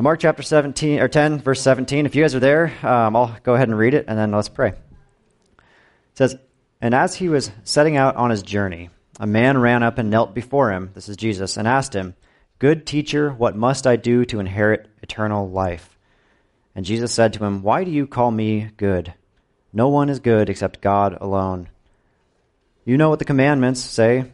So, Mark chapter 17 or 10, verse 17. If you guys are there, um, I'll go ahead and read it, and then let's pray. It says, "And as he was setting out on his journey, a man ran up and knelt before him. This is Jesus, and asked him, "Good teacher, what must I do to inherit eternal life?" And Jesus said to him, "Why do you call me good? No one is good except God alone. You know what the commandments say: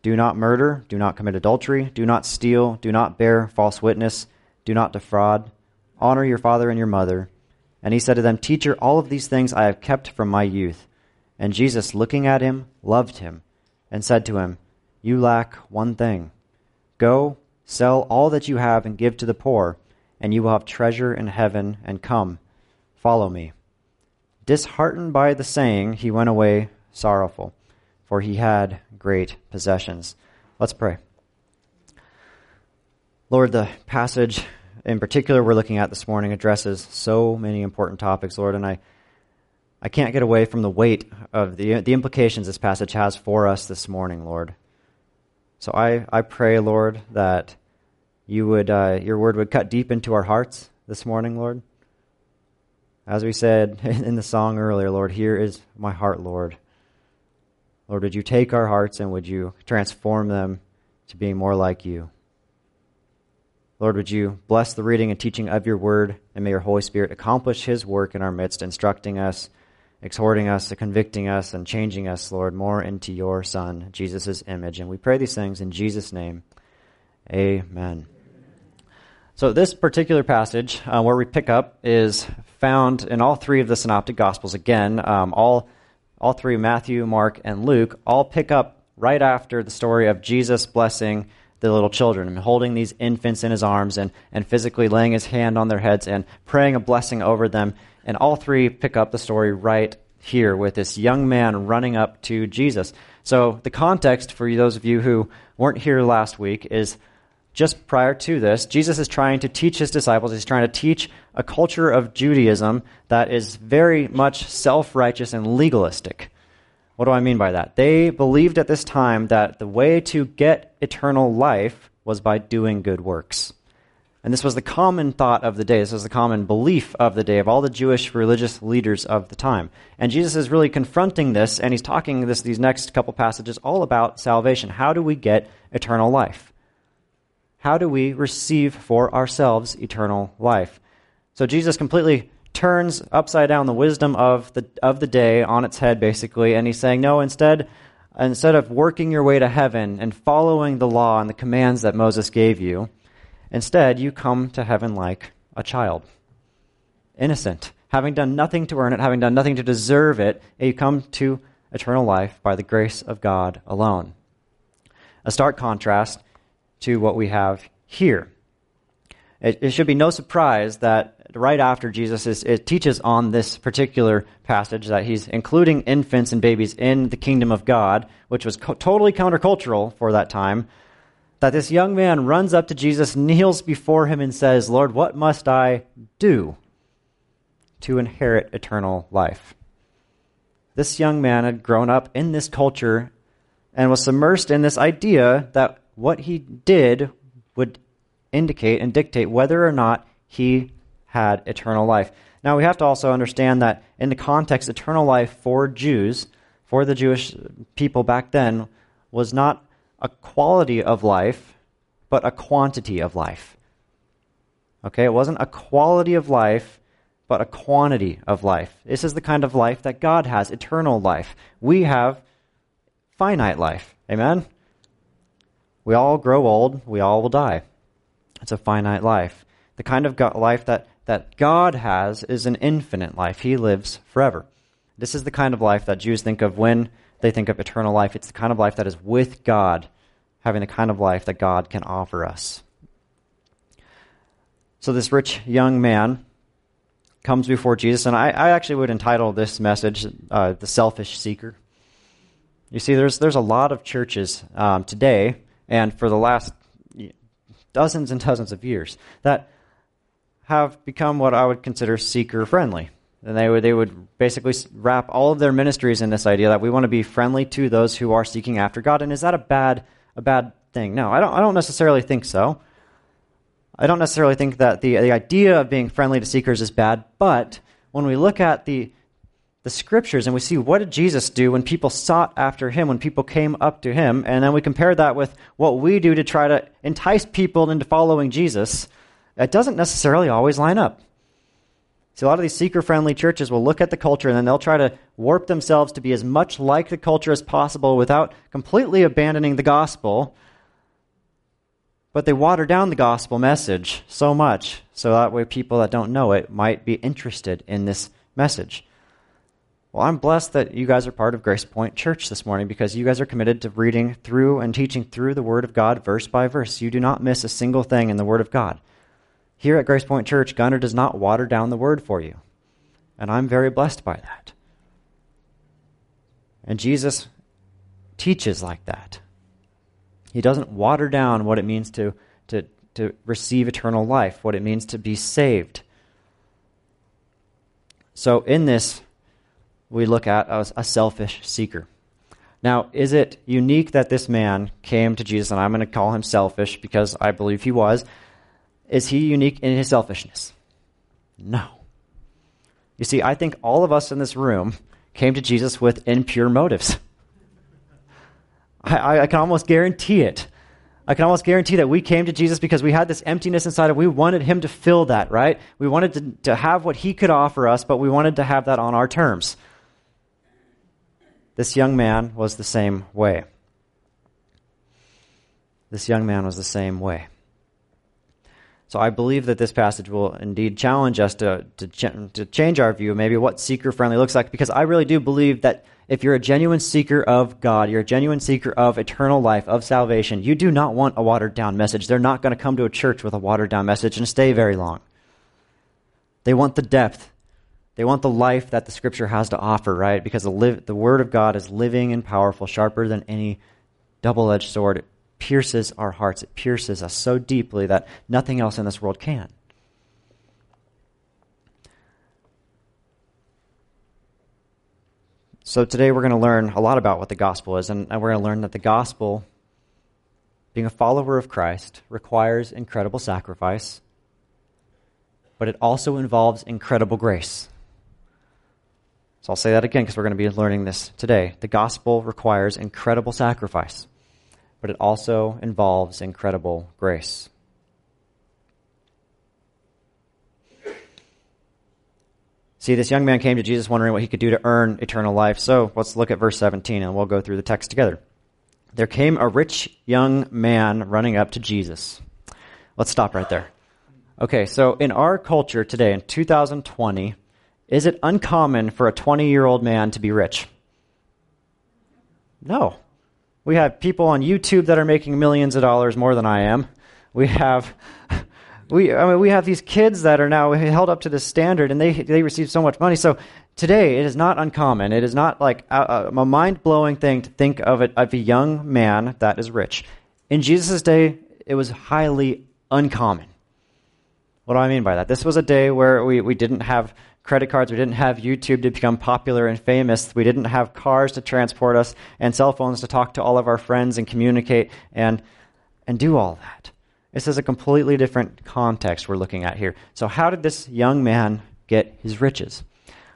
Do not murder, do not commit adultery, do not steal, do not bear false witness." Do not defraud. Honor your father and your mother. And he said to them, Teacher, all of these things I have kept from my youth. And Jesus, looking at him, loved him, and said to him, You lack one thing. Go, sell all that you have, and give to the poor, and you will have treasure in heaven, and come, follow me. Disheartened by the saying, he went away sorrowful, for he had great possessions. Let's pray. Lord, the passage in particular we're looking at this morning addresses so many important topics, Lord, and I, I can't get away from the weight of the, the implications this passage has for us this morning, Lord. So I, I pray, Lord, that you would, uh, your word would cut deep into our hearts this morning, Lord. As we said in the song earlier, Lord, here is my heart, Lord. Lord, would you take our hearts and would you transform them to being more like you? Lord, would you bless the reading and teaching of your word, and may your Holy Spirit accomplish his work in our midst, instructing us, exhorting us, convicting us, and changing us, Lord, more into your Son, Jesus' image. And we pray these things in Jesus' name. Amen. So, this particular passage uh, where we pick up is found in all three of the Synoptic Gospels. Again, um, all, all three, Matthew, Mark, and Luke, all pick up right after the story of Jesus blessing the little children and holding these infants in his arms and, and physically laying his hand on their heads and praying a blessing over them. And all three pick up the story right here with this young man running up to Jesus. So, the context for those of you who weren't here last week is just prior to this, Jesus is trying to teach his disciples, he's trying to teach a culture of Judaism that is very much self righteous and legalistic. What do I mean by that? They believed at this time that the way to get eternal life was by doing good works. And this was the common thought of the day. This was the common belief of the day of all the Jewish religious leaders of the time. And Jesus is really confronting this, and he's talking this these next couple passages all about salvation. How do we get eternal life? How do we receive for ourselves eternal life? So Jesus completely turns upside down the wisdom of the, of the day on its head, basically, and he's saying, no, instead, instead of working your way to heaven and following the law and the commands that Moses gave you, instead, you come to heaven like a child, innocent, having done nothing to earn it, having done nothing to deserve it, you come to eternal life by the grace of God alone. A stark contrast to what we have here. It, it should be no surprise that right after Jesus is, it teaches on this particular passage that he's including infants and babies in the kingdom of God, which was co- totally countercultural for that time. That this young man runs up to Jesus, kneels before him, and says, Lord, what must I do to inherit eternal life? This young man had grown up in this culture and was submersed in this idea that what he did would indicate and dictate whether or not he had eternal life. Now, we have to also understand that in the context, eternal life for Jews, for the Jewish people back then, was not a quality of life, but a quantity of life. Okay, it wasn't a quality of life, but a quantity of life. This is the kind of life that God has, eternal life. We have finite life. Amen? We all grow old, we all will die. It's a finite life. The kind of life that that God has is an infinite life. He lives forever. This is the kind of life that Jews think of when they think of eternal life. It's the kind of life that is with God, having the kind of life that God can offer us. So, this rich young man comes before Jesus, and I, I actually would entitle this message uh, The Selfish Seeker. You see, there's, there's a lot of churches um, today, and for the last dozens and dozens of years, that have become what I would consider seeker friendly. And they would, they would basically wrap all of their ministries in this idea that we want to be friendly to those who are seeking after God. And is that a bad, a bad thing? No, I don't, I don't necessarily think so. I don't necessarily think that the, the idea of being friendly to seekers is bad, but when we look at the, the scriptures and we see what did Jesus do when people sought after him, when people came up to him, and then we compare that with what we do to try to entice people into following Jesus, it doesn't necessarily always line up. See, a lot of these seeker friendly churches will look at the culture and then they'll try to warp themselves to be as much like the culture as possible without completely abandoning the gospel. But they water down the gospel message so much so that way people that don't know it might be interested in this message. Well, I'm blessed that you guys are part of Grace Point Church this morning because you guys are committed to reading through and teaching through the Word of God verse by verse. You do not miss a single thing in the Word of God. Here at Grace Point Church, Gunner does not water down the Word for you. And I'm very blessed by that. And Jesus teaches like that. He doesn't water down what it means to, to, to receive eternal life, what it means to be saved. So, in this, we look at a, a selfish seeker. Now, is it unique that this man came to Jesus, and I'm going to call him selfish because I believe he was? Is he unique in his selfishness? No. You see, I think all of us in this room came to Jesus with impure motives. I, I, can almost guarantee it. I can almost guarantee that we came to Jesus because we had this emptiness inside of we wanted him to fill that, right? We wanted to, to have what he could offer us, but we wanted to have that on our terms. This young man was the same way. This young man was the same way. So I believe that this passage will indeed challenge us to, to, ch- to change our view, maybe what seeker friendly looks like, because I really do believe that if you're a genuine seeker of God, you're a genuine seeker of eternal life, of salvation, you do not want a watered down message. They're not going to come to a church with a watered down message and stay very long. They want the depth. They want the life that the scripture has to offer, right? Because the, the word of God is living and powerful, sharper than any double edged sword. Pierces our hearts. It pierces us so deeply that nothing else in this world can. So today we're going to learn a lot about what the gospel is, and we're going to learn that the gospel, being a follower of Christ, requires incredible sacrifice, but it also involves incredible grace. So I'll say that again because we're going to be learning this today. The gospel requires incredible sacrifice, but it also involves incredible grace. See, this young man came to Jesus wondering what he could do to earn eternal life. So let's look at verse 17 and we'll go through the text together. There came a rich young man running up to Jesus. Let's stop right there. Okay, so in our culture today, in 2020, is it uncommon for a 20 year old man to be rich? No. We have people on YouTube that are making millions of dollars more than I am. We have we, I mean, we have these kids that are now held up to this standard and they, they receive so much money. So today, it is not uncommon. It is not like a, a mind blowing thing to think of, it, of a young man that is rich. In Jesus' day, it was highly uncommon. What do I mean by that? This was a day where we, we didn't have credit cards, we didn't have YouTube to become popular and famous, we didn't have cars to transport us, and cell phones to talk to all of our friends and communicate and, and do all that. This is a completely different context we're looking at here. So, how did this young man get his riches?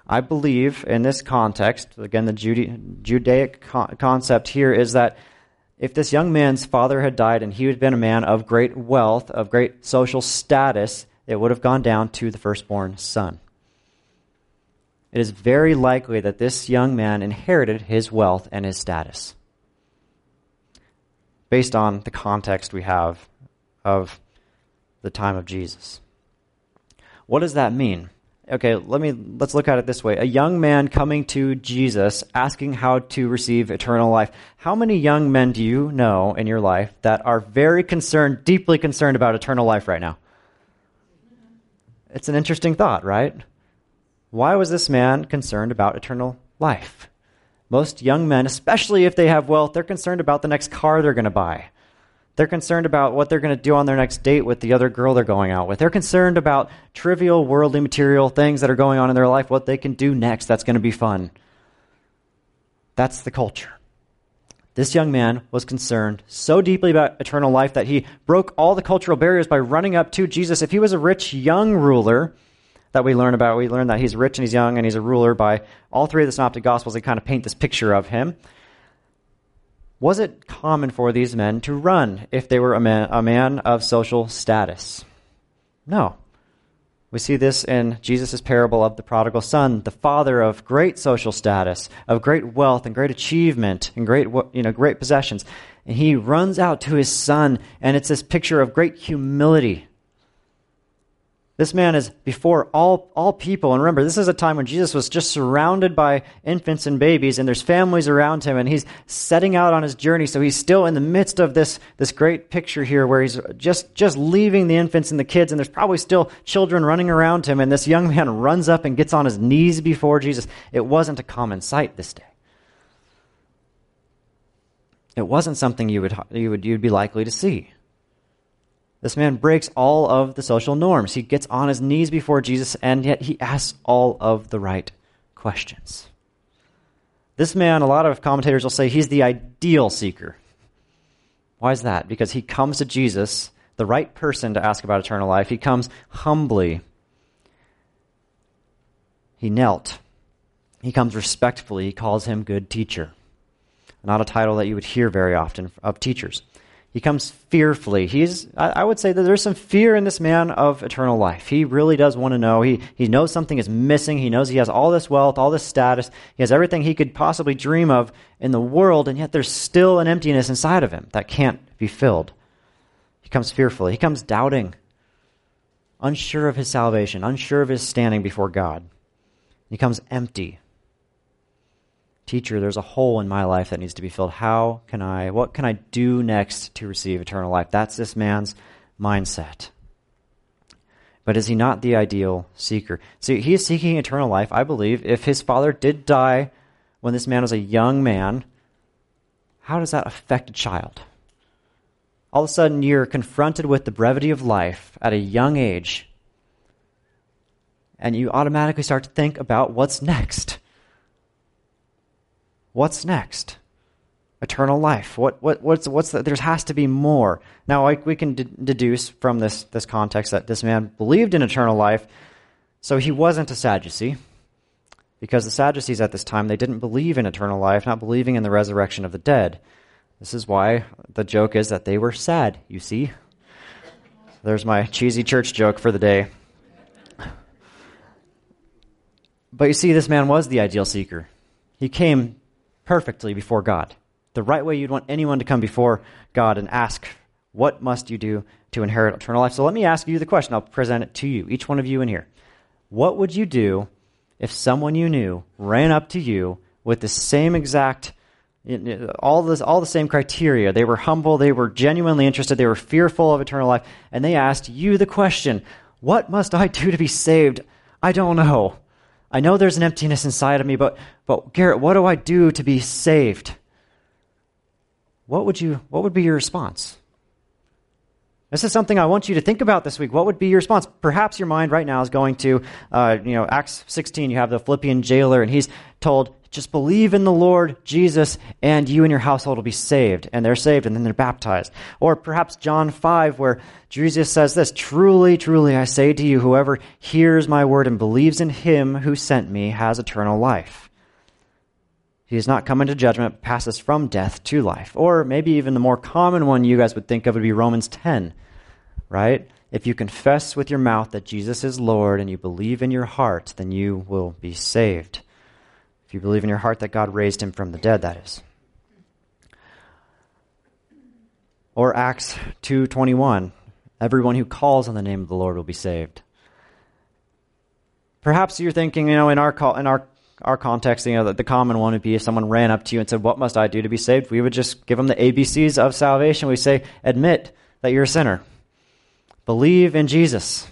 I believe in this context, again, the Judaic concept here is that if this young man's father had died and he had been a man of great wealth, of great social status, it would have gone down to the firstborn son. It is very likely that this young man inherited his wealth and his status based on the context we have of the time of Jesus. What does that mean? Okay, let me let's look at it this way. A young man coming to Jesus asking how to receive eternal life. How many young men do you know in your life that are very concerned, deeply concerned about eternal life right now? It's an interesting thought, right? Why was this man concerned about eternal life? Most young men, especially if they have wealth, they're concerned about the next car they're going to buy. They're concerned about what they're going to do on their next date with the other girl they're going out with. They're concerned about trivial, worldly, material things that are going on in their life, what they can do next that's going to be fun. That's the culture. This young man was concerned so deeply about eternal life that he broke all the cultural barriers by running up to Jesus. If he was a rich young ruler that we learn about, we learn that he's rich and he's young and he's a ruler by all three of the Synoptic Gospels. They kind of paint this picture of him. Was it common for these men to run if they were a man, a man of social status? No. We see this in Jesus' parable of the prodigal son, the father of great social status, of great wealth and great achievement and great, you know, great possessions. And he runs out to his son, and it's this picture of great humility this man is before all, all people. And remember, this is a time when Jesus was just surrounded by infants and babies, and there's families around him, and he's setting out on his journey. So he's still in the midst of this, this great picture here where he's just, just leaving the infants and the kids, and there's probably still children running around him. And this young man runs up and gets on his knees before Jesus. It wasn't a common sight this day. It wasn't something you would, you would you'd be likely to see. This man breaks all of the social norms. He gets on his knees before Jesus, and yet he asks all of the right questions. This man, a lot of commentators will say he's the ideal seeker. Why is that? Because he comes to Jesus, the right person to ask about eternal life. He comes humbly. He knelt. He comes respectfully. He calls him good teacher. Not a title that you would hear very often of teachers. He comes fearfully. He's, I, would say that there's some fear in this man of eternal life. He really does want to know. He, he knows something is missing. He knows he has all this wealth, all this status. He has everything he could possibly dream of in the world, and yet there's still an emptiness inside of him that can't be filled. He comes fearfully. He comes doubting, unsure of his salvation, unsure of his standing before God. He comes empty. Teacher, there's a hole in my life that needs to be filled. How can I, what can I do next to receive eternal life? That's this man's mindset. But is he not the ideal seeker? See, he is seeking eternal life, I believe. If his father did die when this man was a young man, how does that affect a child? All of a sudden, you're confronted with the brevity of life at a young age, and you automatically start to think about what's next. What's next? Eternal life. What, what, what's, what's the, there has to be more. Now, we can deduce from this, this context that this man believed in eternal life, so he wasn't a Sadducee. Because the Sadducees at this time, they didn't believe in eternal life, not believing in the resurrection of the dead. This is why the joke is that they were sad, you see. There's my cheesy church joke for the day. But you see, this man was the ideal seeker. He came perfectly before God. The right way you'd want anyone to come before God and ask, What must you do to inherit eternal life? So let me ask you the question. I'll present it to you, each one of you in here. What would you do if someone you knew ran up to you with the same exact all this all the same criteria they were humble they were genuinely interested they were fearful of eternal life and they asked you the question what must i do to be saved i don't know I know there's an emptiness inside of me, but, but Garrett, what do I do to be saved? What would, you, what would be your response? This is something I want you to think about this week. What would be your response? Perhaps your mind right now is going to, uh, you know, Acts 16, you have the Philippian jailer, and he's told, just believe in the Lord Jesus, and you and your household will be saved. And they're saved, and then they're baptized. Or perhaps John 5, where Jesus says this Truly, truly, I say to you, whoever hears my word and believes in him who sent me has eternal life. He has not come into judgment, passes from death to life. Or maybe even the more common one you guys would think of would be Romans 10, right? If you confess with your mouth that Jesus is Lord and you believe in your heart, then you will be saved. If you believe in your heart that God raised him from the dead, that is. Or Acts 2:21, everyone who calls on the name of the Lord will be saved. Perhaps you're thinking, you know, in our call, in our our context, you know, the, the common one would be if someone ran up to you and said, "What must I do to be saved?" We would just give them the ABCs of salvation. We say, "Admit that you're a sinner. Believe in Jesus."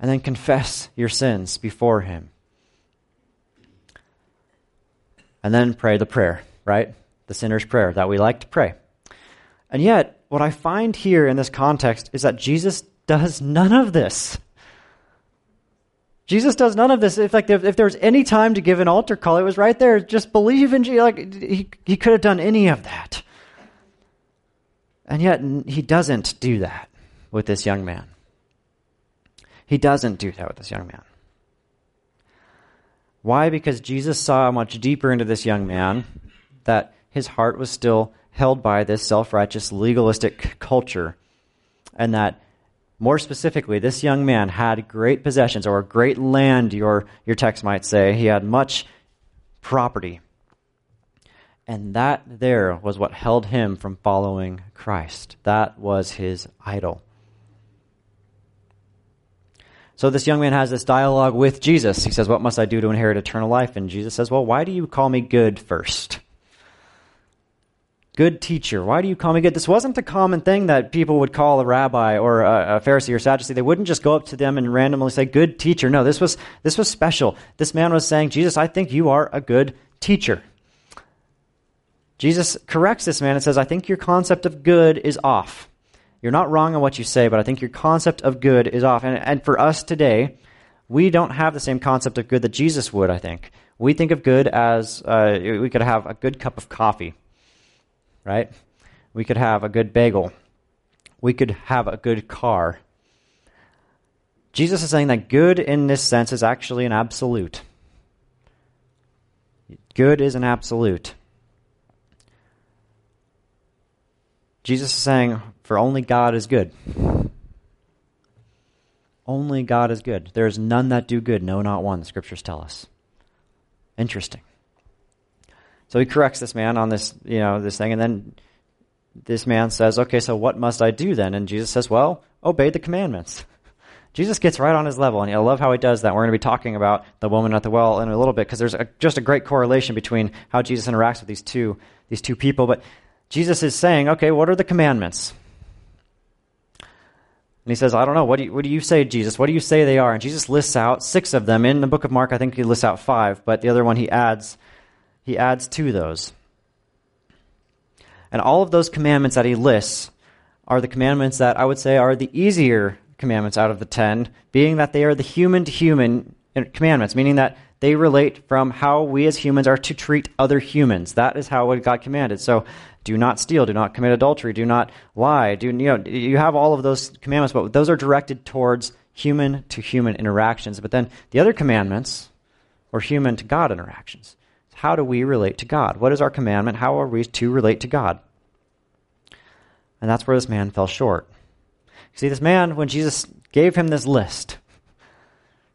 And then confess your sins before him and then pray the prayer, right? The sinner's prayer that we like to pray. And yet, what I find here in this context is that Jesus does none of this. Jesus does none of this. If like if, there was any time to give an altar call, it was right there. Just believe in Jesus. Like he he could have done any of that, and yet he doesn't do that with this young man. He doesn't do that with this young man. Why? Because Jesus saw much deeper into this young man that his heart was still held by this self righteous, legalistic culture, and that more specifically, this young man had great possessions or great land, your, your text might say. He had much property. And that there was what held him from following Christ. That was his idol. So this young man has this dialogue with Jesus. He says, What must I do to inherit eternal life? And Jesus says, Well, why do you call me good first? Good teacher. Why do you call me good? This wasn't a common thing that people would call a rabbi or a, a Pharisee or Sadducee. They wouldn't just go up to them and randomly say, Good teacher. No, this was, this was special. This man was saying, Jesus, I think you are a good teacher. Jesus corrects this man and says, I think your concept of good is off. You're not wrong on what you say, but I think your concept of good is off. And, and for us today, we don't have the same concept of good that Jesus would, I think. We think of good as uh, we could have a good cup of coffee right? We could have a good bagel. We could have a good car. Jesus is saying that good in this sense is actually an absolute. Good is an absolute. Jesus is saying, for only God is good. Only God is good. There is none that do good, no, not one, the scriptures tell us. Interesting. So he corrects this man on this, you know, this thing, and then this man says, "Okay, so what must I do then?" And Jesus says, "Well, obey the commandments." Jesus gets right on his level, and I love how he does that. We're going to be talking about the woman at the well in a little bit because there's a, just a great correlation between how Jesus interacts with these two these two people. But Jesus is saying, "Okay, what are the commandments?" And he says, I don't know. What do, you, what do you say, Jesus? What do you say they are? And Jesus lists out six of them. In the book of Mark, I think he lists out five, but the other one he adds he adds to those. And all of those commandments that he lists are the commandments that I would say are the easier commandments out of the ten, being that they are the human to human commandments, meaning that they relate from how we as humans are to treat other humans. That is how God commanded. So do not steal, do not commit adultery, do not lie. Do you know you have all of those commandments, but those are directed towards human to human interactions. But then the other commandments are human to God interactions how do we relate to God? What is our commandment? How are we to relate to God? And that's where this man fell short. See, this man, when Jesus gave him this list,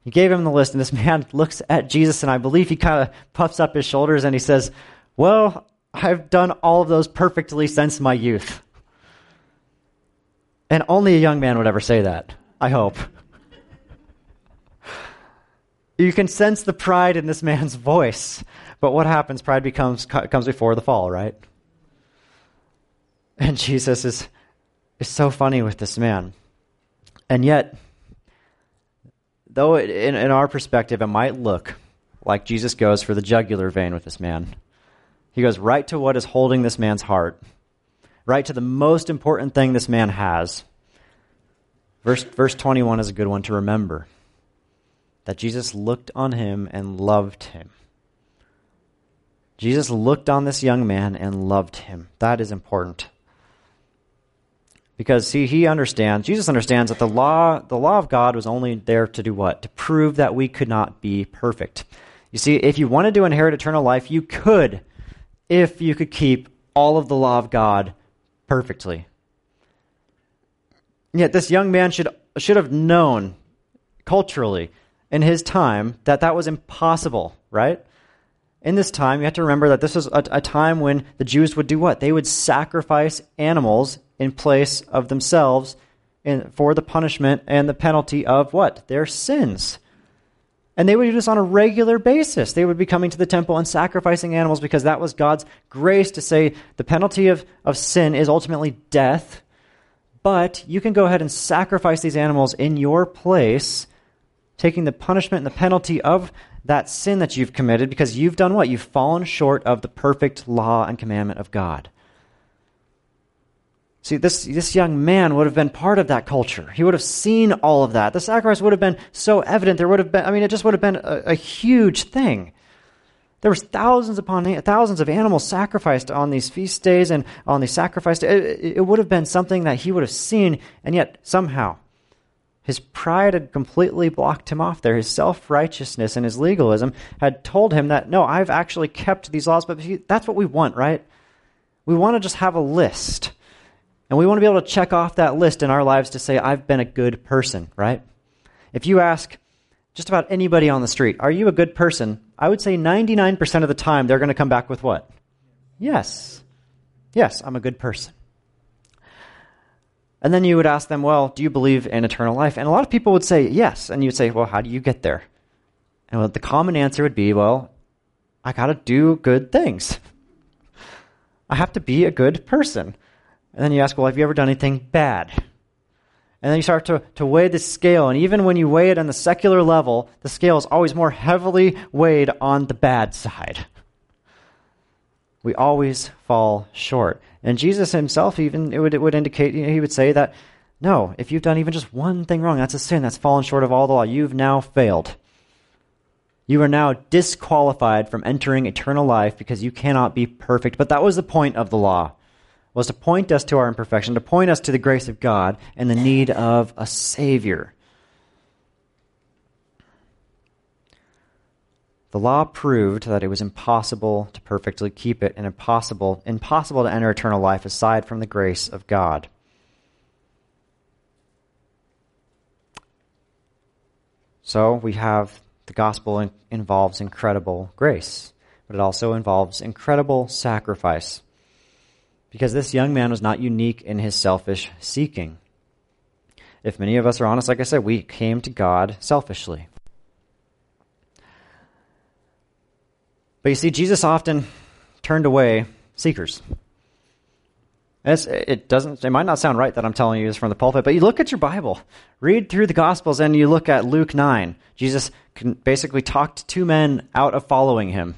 he gave him the list, and this man looks at Jesus, and I believe he kind of puffs up his shoulders and he says, Well, I've done all of those perfectly since my youth. And only a young man would ever say that, I hope. You can sense the pride in this man's voice. But what happens? Pride becomes comes before the fall, right? And Jesus is is so funny with this man. And yet, though it, in, in our perspective it might look like Jesus goes for the jugular vein with this man, he goes right to what is holding this man's heart, right to the most important thing this man has. Verse, verse 21 is a good one to remember that Jesus looked on him and loved him. Jesus looked on this young man and loved him. That is important. Because see, he understands, Jesus understands that the law, the law of God was only there to do what? To prove that we could not be perfect. You see, if you wanted to inherit eternal life, you could if you could keep all of the law of God perfectly. Yet this young man should should have known culturally in his time that that was impossible, right? in this time, you have to remember that this was a, a, time when the Jews would do what? They would sacrifice animals in place of themselves in, for the punishment and the penalty of what? Their sins. And they would do this on a regular basis. They would be coming to the temple and sacrificing animals because that was God's grace to say the penalty of, of sin is ultimately death. But you can go ahead and sacrifice these animals in your place, taking the punishment and the penalty of that sin that you've committed because you've done what? You've fallen short of the perfect law and commandment of God. See, this, this young man would have been part of that culture. He would have seen all of that. The sacrifice would have been so evident. There would have been, I mean, it just would have been a, a huge thing. There was thousands upon thousands of animals sacrificed on these feast days and on these sacrifice days. It, it would have been something that he would have seen, and yet somehow his pride had completely blocked him off there. His self righteousness and his legalism had told him that, no, I've actually kept these laws. But that's what we want, right? We want to just have a list and we want to be able to check off that list in our lives to say, I've been a good person, right? If you ask just about anybody on the street, are you a good person? I would say 99% of the time they're going to come back with what? Yes. Yes, I'm a good person. And then you would ask them, well, do you believe in eternal life? And a lot of people would say yes. And you'd say, well, how do you get there? And the common answer would be, well, I got to do good things. I have to be a good person. And then you ask, well, have you ever done anything bad? And then you start to, to weigh the scale. And even when you weigh it on the secular level, the scale is always more heavily weighed on the bad side. We always fall short. And Jesus himself, even, it would, it would indicate, you know, he would say that, no, if you've done even just one thing wrong, that's a sin. That's fallen short of all the law. You've now failed. You are now disqualified from entering eternal life because you cannot be perfect. But that was the point of the law was to point us to our imperfection, to point us to the grace of God and the need of a Savior. The law proved that it was impossible to perfectly keep it and impossible, impossible to enter eternal life aside from the grace of God. So we have the gospel involves incredible grace, but it also involves incredible sacrifice because this young man was not unique in his selfish seeking. If many of us are honest, like I said, we came to God selfishly. But you see, Jesus often turned away seekers. It's, it doesn't. It might not sound right that I'm telling you this from the pulpit, but you look at your Bible, read through the Gospels, and you look at Luke nine. Jesus basically talked two men out of following him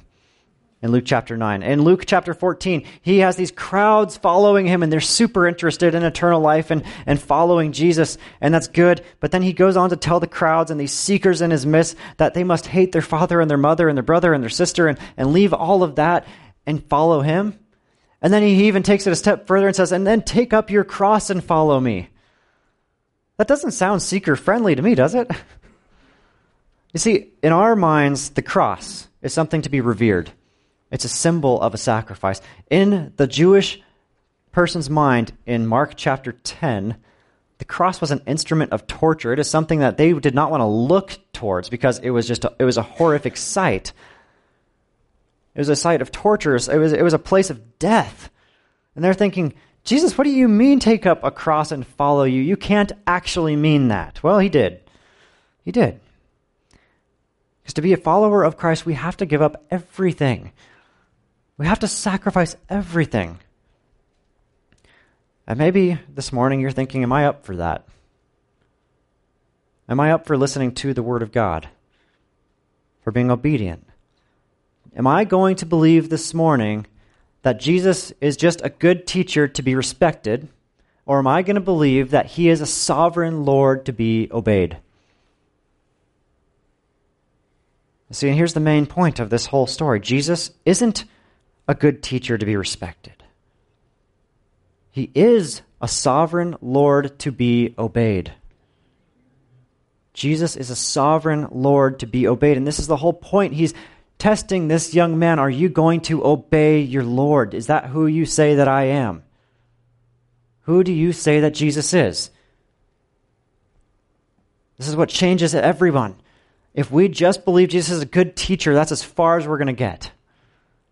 in Luke chapter 9. In Luke chapter 14, he has these crowds following him and they're super interested in eternal life and, and following Jesus, and that's good. But then he goes on to tell the crowds and these seekers in his midst that they must hate their father and their mother and their brother and their sister and, and leave all of that and follow him. And then he even takes it a step further and says, and then take up your cross and follow me. That doesn't sound seeker friendly to me, does it? You see, in our minds, the cross is something to be revered. It's a symbol of a sacrifice. In the Jewish person's mind, in Mark chapter 10, the cross was an instrument of torture. It is something that they did not want to look towards because it was just a, it was a horrific sight. It was a sight of tortures. It was, it was a place of death. And they're thinking, Jesus, what do you mean take up a cross and follow you? You can't actually mean that. Well, he did. He did. Because to be a follower of Christ, we have to give up everything. We have to sacrifice everything. And maybe this morning you're thinking, Am I up for that? Am I up for listening to the Word of God? For being obedient? Am I going to believe this morning that Jesus is just a good teacher to be respected? Or am I going to believe that he is a sovereign Lord to be obeyed? See, and here's the main point of this whole story Jesus isn't a good teacher to be respected. He is a sovereign Lord to be obeyed. Jesus is a sovereign Lord to be obeyed. And this is the whole point. He's testing this young man. Are you going to obey your Lord? Is that who you say that I am? Who do you say that Jesus is? This is what changes everyone. If we just believe Jesus is a good teacher, that's as far as we're going to get.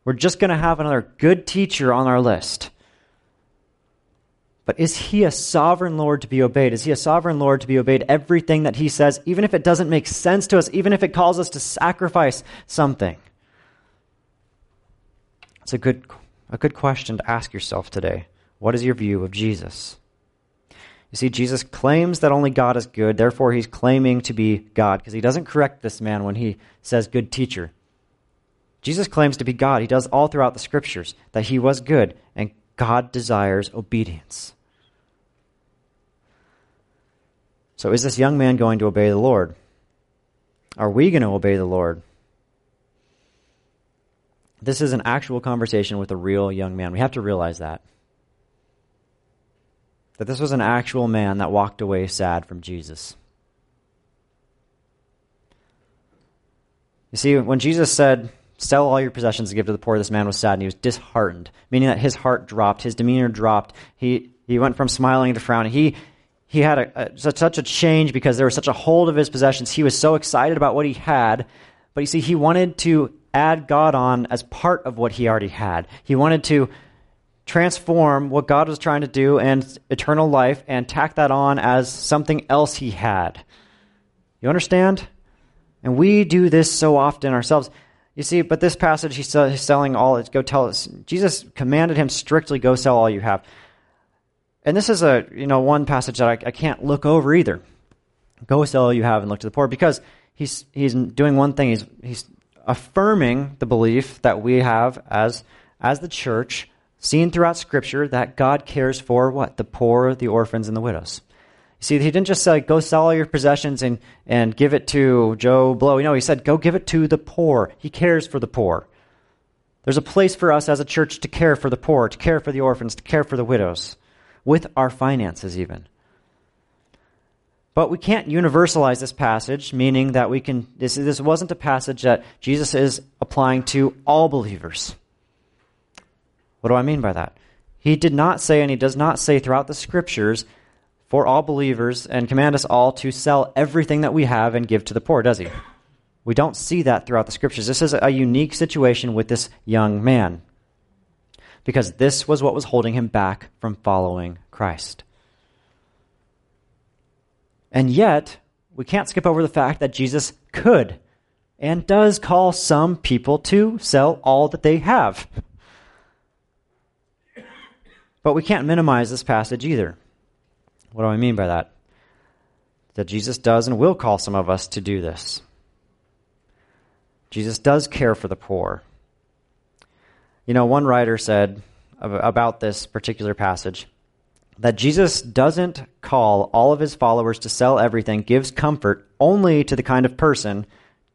We're just going to have another good teacher on our list. But is he a sovereign Lord to be obeyed? Is he a sovereign Lord to be obeyed? Everything that he says, even if it doesn't make sense to us, even if it calls us to sacrifice something. It's a good, a good question to ask yourself today. What is your view of Jesus? You see, Jesus claims that only God is good, therefore, he's claiming to be God because he doesn't correct this man when he says good teacher. Jesus claims to be God. He does all throughout the scriptures that he was good, and God desires obedience. So, is this young man going to obey the Lord? Are we going to obey the Lord? This is an actual conversation with a real young man. We have to realize that. That this was an actual man that walked away sad from Jesus. You see, when Jesus said, Sell all your possessions and give to the poor, this man was sad and he was disheartened, meaning that his heart dropped, his demeanor dropped. He, he went from smiling to frowning. He, he had a, a, such a change because there was such a hold of his possessions. He was so excited about what he had, but you see, he wanted to add God on as part of what he already had. He wanted to transform what God was trying to do and eternal life and tack that on as something else he had. You understand? And we do this so often ourselves. You see, but this passage, he's selling all. Go tell us. Jesus commanded him strictly, go sell all you have. And this is a you know one passage that I, I can't look over either. Go sell all you have and look to the poor, because he's he's doing one thing. He's he's affirming the belief that we have as as the church, seen throughout Scripture, that God cares for what the poor, the orphans, and the widows. See, he didn't just say, go sell all your possessions and, and give it to Joe Blow. Know, he said, go give it to the poor. He cares for the poor. There's a place for us as a church to care for the poor, to care for the orphans, to care for the widows, with our finances even. But we can't universalize this passage, meaning that we can, this, this wasn't a passage that Jesus is applying to all believers. What do I mean by that? He did not say, and he does not say throughout the scriptures, for all believers and command us all to sell everything that we have and give to the poor, does he? We don't see that throughout the scriptures. This is a unique situation with this young man because this was what was holding him back from following Christ. And yet, we can't skip over the fact that Jesus could and does call some people to sell all that they have. But we can't minimize this passage either. What do I mean by that? That Jesus does and will call some of us to do this. Jesus does care for the poor. You know, one writer said about this particular passage that Jesus doesn't call all of his followers to sell everything, gives comfort only to the kind of person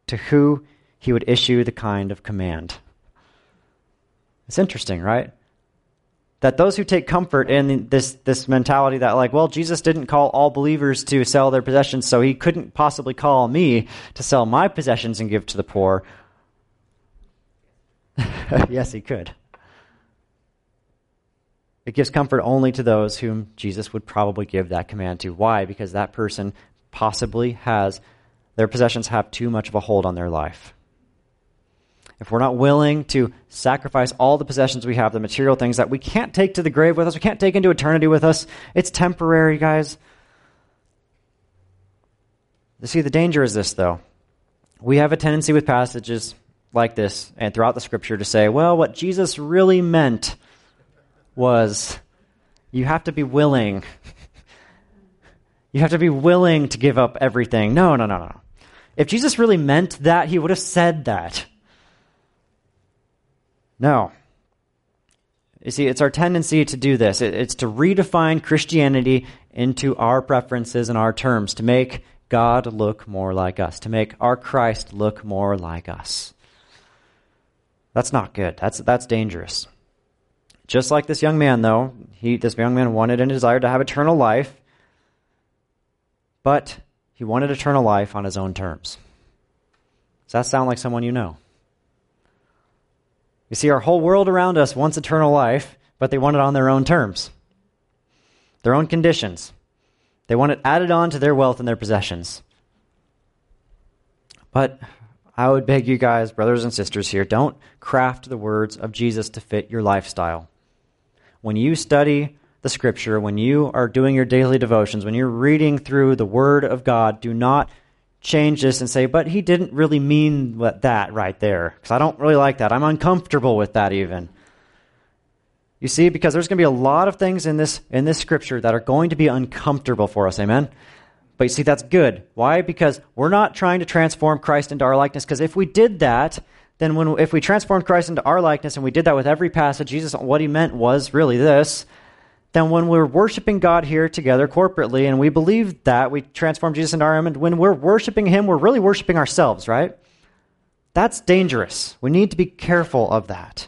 to who he would issue the kind of command. It's interesting, right? That those who take comfort in this, this mentality that, like, well, Jesus didn't call all believers to sell their possessions, so he couldn't possibly call me to sell my possessions and give to the poor. yes, he could. It gives comfort only to those whom Jesus would probably give that command to. Why? Because that person possibly has, their possessions have too much of a hold on their life if we're not willing to sacrifice all the possessions we have, the material things that we can't take to the grave with us, we can't take into eternity with us, it's temporary, guys. You see, the danger is this, though. We have a tendency with passages like this and throughout the scripture to say, well, what Jesus really meant was you have to be willing. you have to be willing to give up everything. No, no, no, no. If Jesus really meant that, he would have said that. No. You see, it's our tendency to do this. It's to redefine Christianity into our preferences and our terms, to make God look more like us, to make our Christ look more like us. That's not good. That's, that's dangerous. Just like this young man, though, he, this young man wanted and desired to have eternal life, but he wanted eternal life on his own terms. Does that sound like someone you know? You see, our whole world around us wants eternal life, but they want it on their own terms, their own conditions. They want it added on to their wealth and their possessions. But I would beg you guys, brothers and sisters here, don't craft the words of Jesus to fit your lifestyle. When you study the scripture, when you are doing your daily devotions, when you're reading through the word of God, do not change this and say, but he didn't really mean that right there, because I don't really like that. I'm uncomfortable with that even. You see, because there's going to be a lot of things in this in this scripture that are going to be uncomfortable for us. Amen. But you see, that's good. Why? Because we're not trying to transform Christ into our likeness. Because if we did that, then when if we transformed Christ into our likeness and we did that with every passage, Jesus, what he meant was really this: then when we're worshiping God here together corporately and we believe that, we transform Jesus into our image, when we're worshiping Him, we're really worshiping ourselves, right? That's dangerous. We need to be careful of that.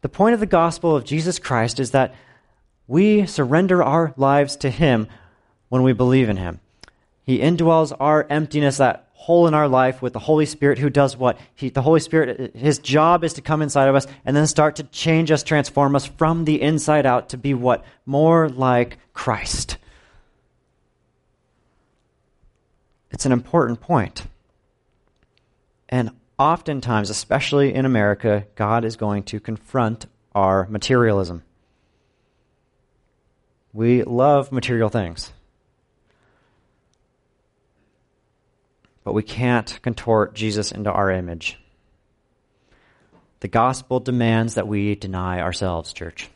The point of the gospel of Jesus Christ is that we surrender our lives to Him when we believe in Him. He indwells our emptiness, that hole in our life, with the Holy Spirit who does what? He, the Holy Spirit, His job is to come inside of us and then start to change us, transform us from the inside out to be what? More like Christ. It's an important point. And oftentimes, especially in America, God is going to confront our materialism. We love material things. But we can't contort Jesus into our image. The gospel demands that we deny ourselves, church.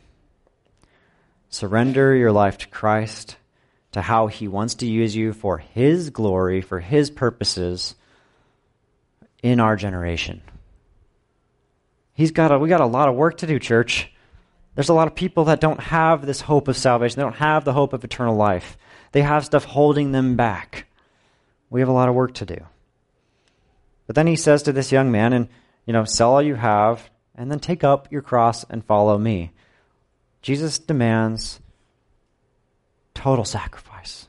Surrender your life to Christ, to how he wants to use you for his glory, for his purposes in our generation. He's got a, we got a lot of work to do, church. There's a lot of people that don't have this hope of salvation. They don't have the hope of eternal life. They have stuff holding them back. We have a lot of work to do. But then he says to this young man, and you know, sell all you have, and then take up your cross and follow me. Jesus demands total sacrifice.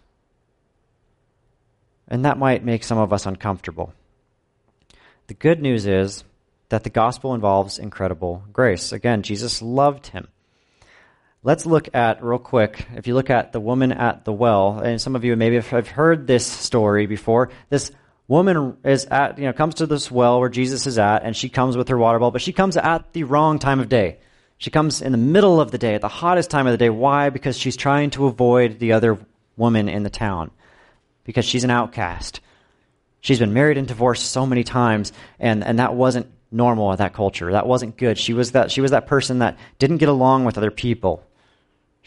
And that might make some of us uncomfortable. The good news is that the gospel involves incredible grace. Again, Jesus loved him. Let's look at, real quick, if you look at the woman at the well, and some of you maybe have heard this story before. This woman is at, you know, comes to this well where Jesus is at, and she comes with her water bowl, but she comes at the wrong time of day. She comes in the middle of the day, at the hottest time of the day. Why? Because she's trying to avoid the other woman in the town. Because she's an outcast. She's been married and divorced so many times, and, and that wasn't normal in that culture. That wasn't good. She was that, she was that person that didn't get along with other people.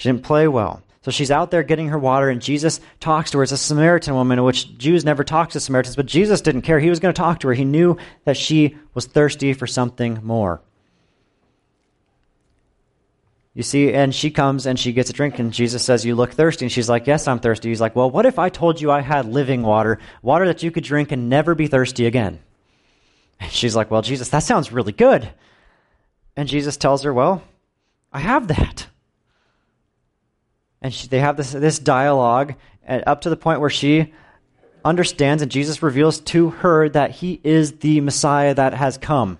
She didn't play well. So she's out there getting her water, and Jesus talks to her. It's a Samaritan woman, which Jews never talk to Samaritans, but Jesus didn't care. He was going to talk to her. He knew that she was thirsty for something more. You see, and she comes and she gets a drink, and Jesus says, You look thirsty. And she's like, Yes, I'm thirsty. He's like, Well, what if I told you I had living water, water that you could drink and never be thirsty again? And she's like, Well, Jesus, that sounds really good. And Jesus tells her, Well, I have that and she, they have this this dialogue and up to the point where she understands and Jesus reveals to her that he is the Messiah that has come.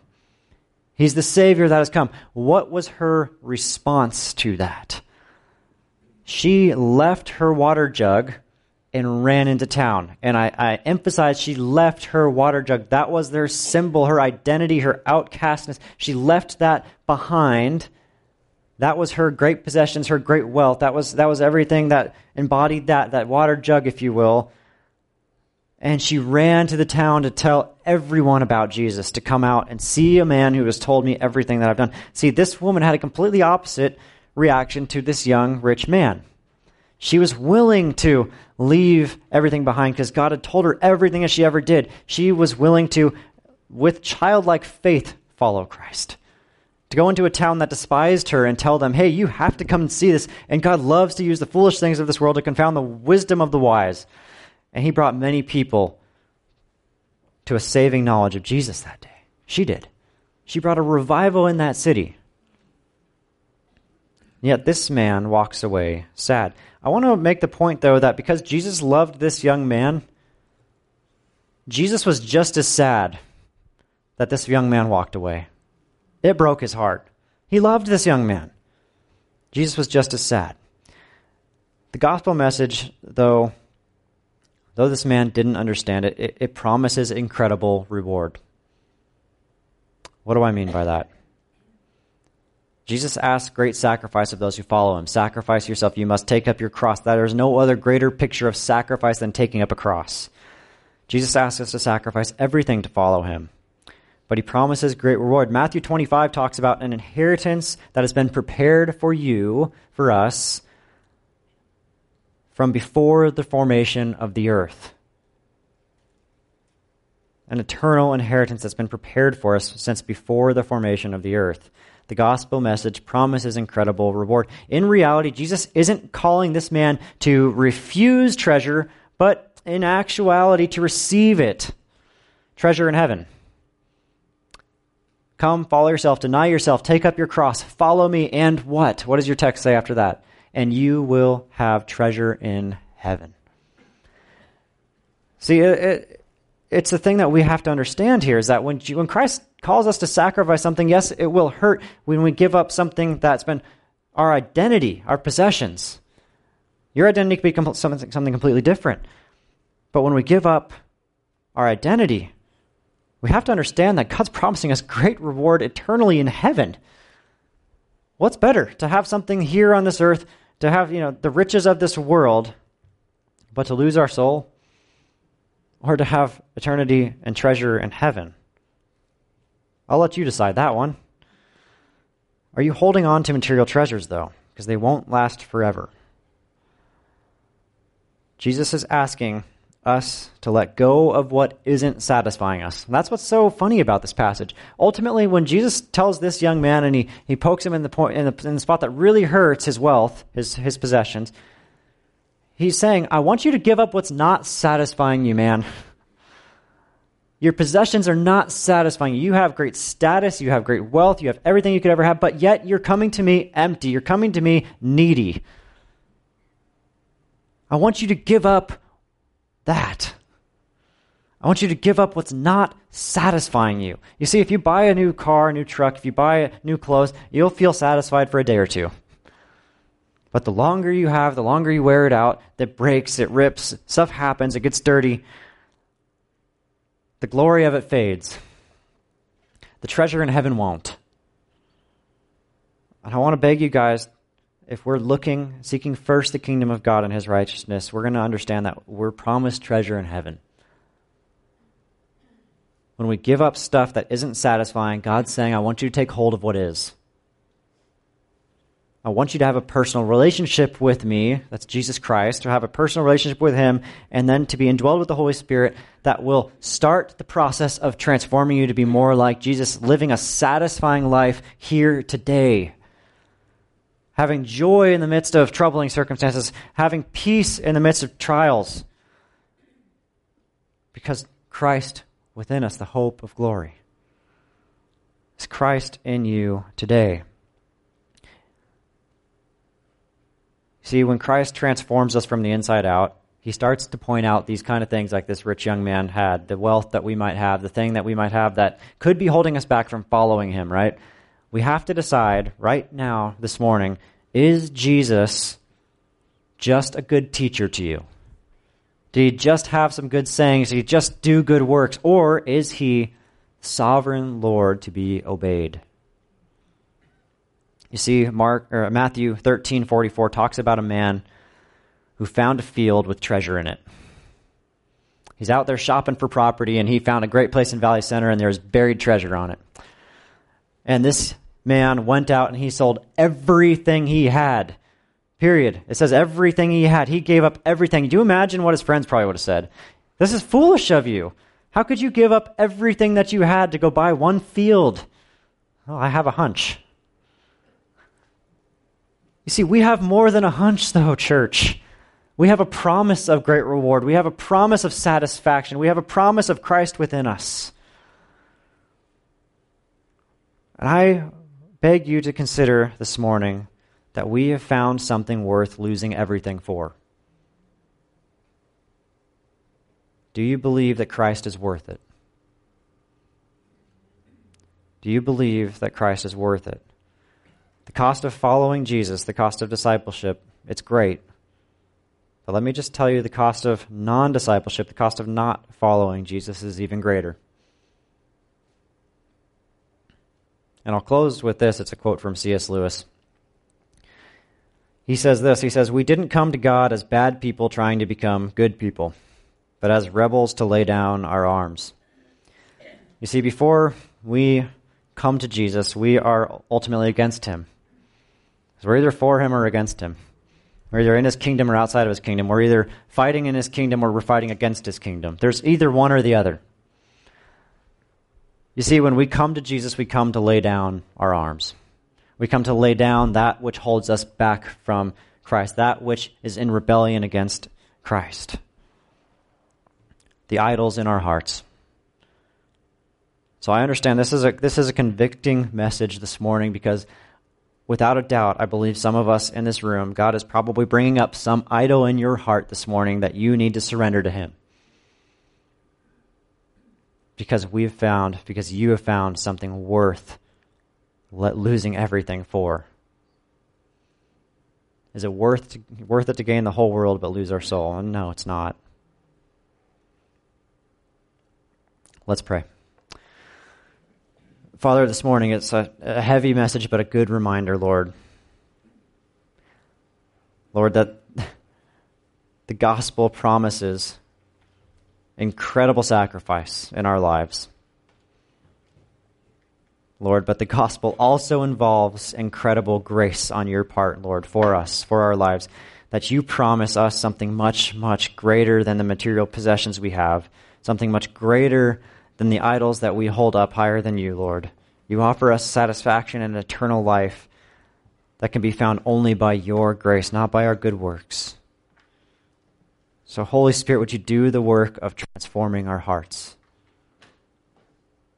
He's the Savior that has come. What was her response to that? She left her water jug and ran into town. And I, I emphasize she left her water jug. That was their symbol, her identity, her outcastness. She left that behind that was her great possessions, her great wealth. That was, that was everything that embodied that, that water jug, if you will. And she ran to the town to tell everyone about Jesus, to come out and see a man who has told me everything that I've done. See, this woman had a completely opposite reaction to this young rich man. She was willing to leave everything behind because God had told her everything that she ever did. She was willing to, with childlike faith, follow Christ to go into a town that despised her and tell them, hey, you have to come and see this. And God loves to use the foolish things of this world to confound the wisdom of the wise. And he brought many people to a saving knowledge of Jesus that day. She did. She brought a revival in that city. Yet this man walks away sad. I want to make the point, though, that because Jesus loved this young man, Jesus was just as sad that this young man walked away. It broke his heart. He loved this young man. Jesus was just as sad. The gospel message, though, though this man didn't understand it, it, it promises incredible reward. What do I mean by that? Jesus asks great sacrifice of those who follow him. Sacrifice yourself. You must take up your cross. There is no other greater picture of sacrifice than taking up a cross. Jesus asks us to sacrifice everything to follow him but he promises great reward. Matthew 25 talks about an inheritance that has been prepared for you, for us, from before the formation of the earth. An eternal inheritance that's been prepared for us since before the formation of the earth. the gospel message promises incredible reward. In reality, Jesus isn't calling this man to refuse treasure, but in actuality to receive it treasure in heaven. Come, follow yourself, deny yourself, take up your cross, follow me, and what? What does your text say after that? And you will have treasure in heaven. See, it, it, it's the thing that we have to understand here is that when, when Christ calls us to sacrifice something, yes, it will hurt when we give up something that's been our identity, our possessions. Your identity could be something, something completely different. But when we give up our identity, we have to understand that God's promising us great reward eternally in heaven. What's better to have something here on this earth, to have, you know, the riches of this world, but to lose our soul? Or to have eternity and treasure in heaven? I'll let you decide that one. Are you holding on to material treasures, though? Because they won't last forever. Jesus is asking us to let go of what isn't satisfying us. And that's what's so funny about this passage. Ultimately, when Jesus tells this young man and he, he pokes him in the, point, in, the, in the spot that really hurts his wealth, his, his possessions, he's saying, I want you to give up what's not satisfying you, man. Your possessions are not satisfying you. You have great status, you have great wealth, you have everything you could ever have, but yet you're coming to me empty. You're coming to me needy. I want you to give up that. I want you to give up what's not satisfying you. You see, if you buy a new car, a new truck, if you buy new clothes, you'll feel satisfied for a day or two. But the longer you have, the longer you wear it out, it breaks, it rips, stuff happens, it gets dirty the glory of it fades. The treasure in heaven won't. And I want to beg you guys if we're looking, seeking first the kingdom of God and his righteousness, we're going to understand that we're promised treasure in heaven. When we give up stuff that isn't satisfying, God's saying, I want you to take hold of what is. I want you to have a personal relationship with me, that's Jesus Christ, to have a personal relationship with Him, and then to be indwelled with the Holy Spirit that will start the process of transforming you to be more like Jesus, living a satisfying life here today. Having joy in the midst of troubling circumstances, having peace in the midst of trials. Because Christ within us, the hope of glory. Is Christ in you today? See, when Christ transforms us from the inside out, he starts to point out these kind of things like this rich young man had, the wealth that we might have, the thing that we might have that could be holding us back from following him, right? We have to decide right now, this morning, is Jesus just a good teacher to you? Did he just have some good sayings? Did he just do good works? Or is he sovereign Lord to be obeyed? You see, Mark or Matthew thirteen forty four talks about a man who found a field with treasure in it. He's out there shopping for property, and he found a great place in Valley Center, and there's buried treasure on it. And this man went out and he sold everything he had. Period. It says everything he had. He gave up everything. Do you imagine what his friends probably would have said? This is foolish of you. How could you give up everything that you had to go buy one field? Well, I have a hunch. You see, we have more than a hunch, though, church. We have a promise of great reward. We have a promise of satisfaction. We have a promise of Christ within us. And I beg you to consider this morning that we have found something worth losing everything for. Do you believe that Christ is worth it? Do you believe that Christ is worth it? The cost of following Jesus, the cost of discipleship, it's great. But let me just tell you the cost of non discipleship, the cost of not following Jesus is even greater. And I'll close with this. It's a quote from C.S. Lewis. He says this He says, We didn't come to God as bad people trying to become good people, but as rebels to lay down our arms. You see, before we come to Jesus, we are ultimately against him. Because we're either for him or against him. We're either in his kingdom or outside of his kingdom. We're either fighting in his kingdom or we're fighting against his kingdom. There's either one or the other. You see, when we come to Jesus, we come to lay down our arms. We come to lay down that which holds us back from Christ, that which is in rebellion against Christ. The idols in our hearts. So I understand this is a this is a convicting message this morning because without a doubt I believe some of us in this room God is probably bringing up some idol in your heart this morning that you need to surrender to him. Because we've found because you have found something worth losing everything for. Is it worth to, worth it to gain the whole world but lose our soul? No, it's not. Let's pray. Father, this morning it's a, a heavy message, but a good reminder, Lord. Lord, that the gospel promises incredible sacrifice in our lives. Lord, but the gospel also involves incredible grace on your part, Lord, for us, for our lives, that you promise us something much, much greater than the material possessions we have, something much greater than the idols that we hold up higher than you, Lord. You offer us satisfaction and eternal life that can be found only by your grace, not by our good works. So, Holy Spirit, would you do the work of transforming our hearts?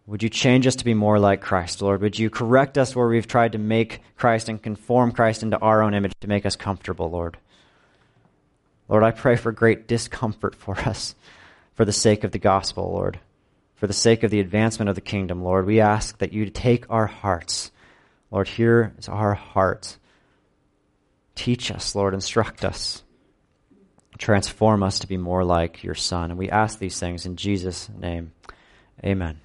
Would you change us to be more like Christ, Lord? Would you correct us where we've tried to make Christ and conform Christ into our own image to make us comfortable, Lord? Lord, I pray for great discomfort for us for the sake of the gospel, Lord for the sake of the advancement of the kingdom, Lord, we ask that you take our hearts. Lord, here is our heart. Teach us, Lord, instruct us. Transform us to be more like your Son. And we ask these things in Jesus' name. Amen.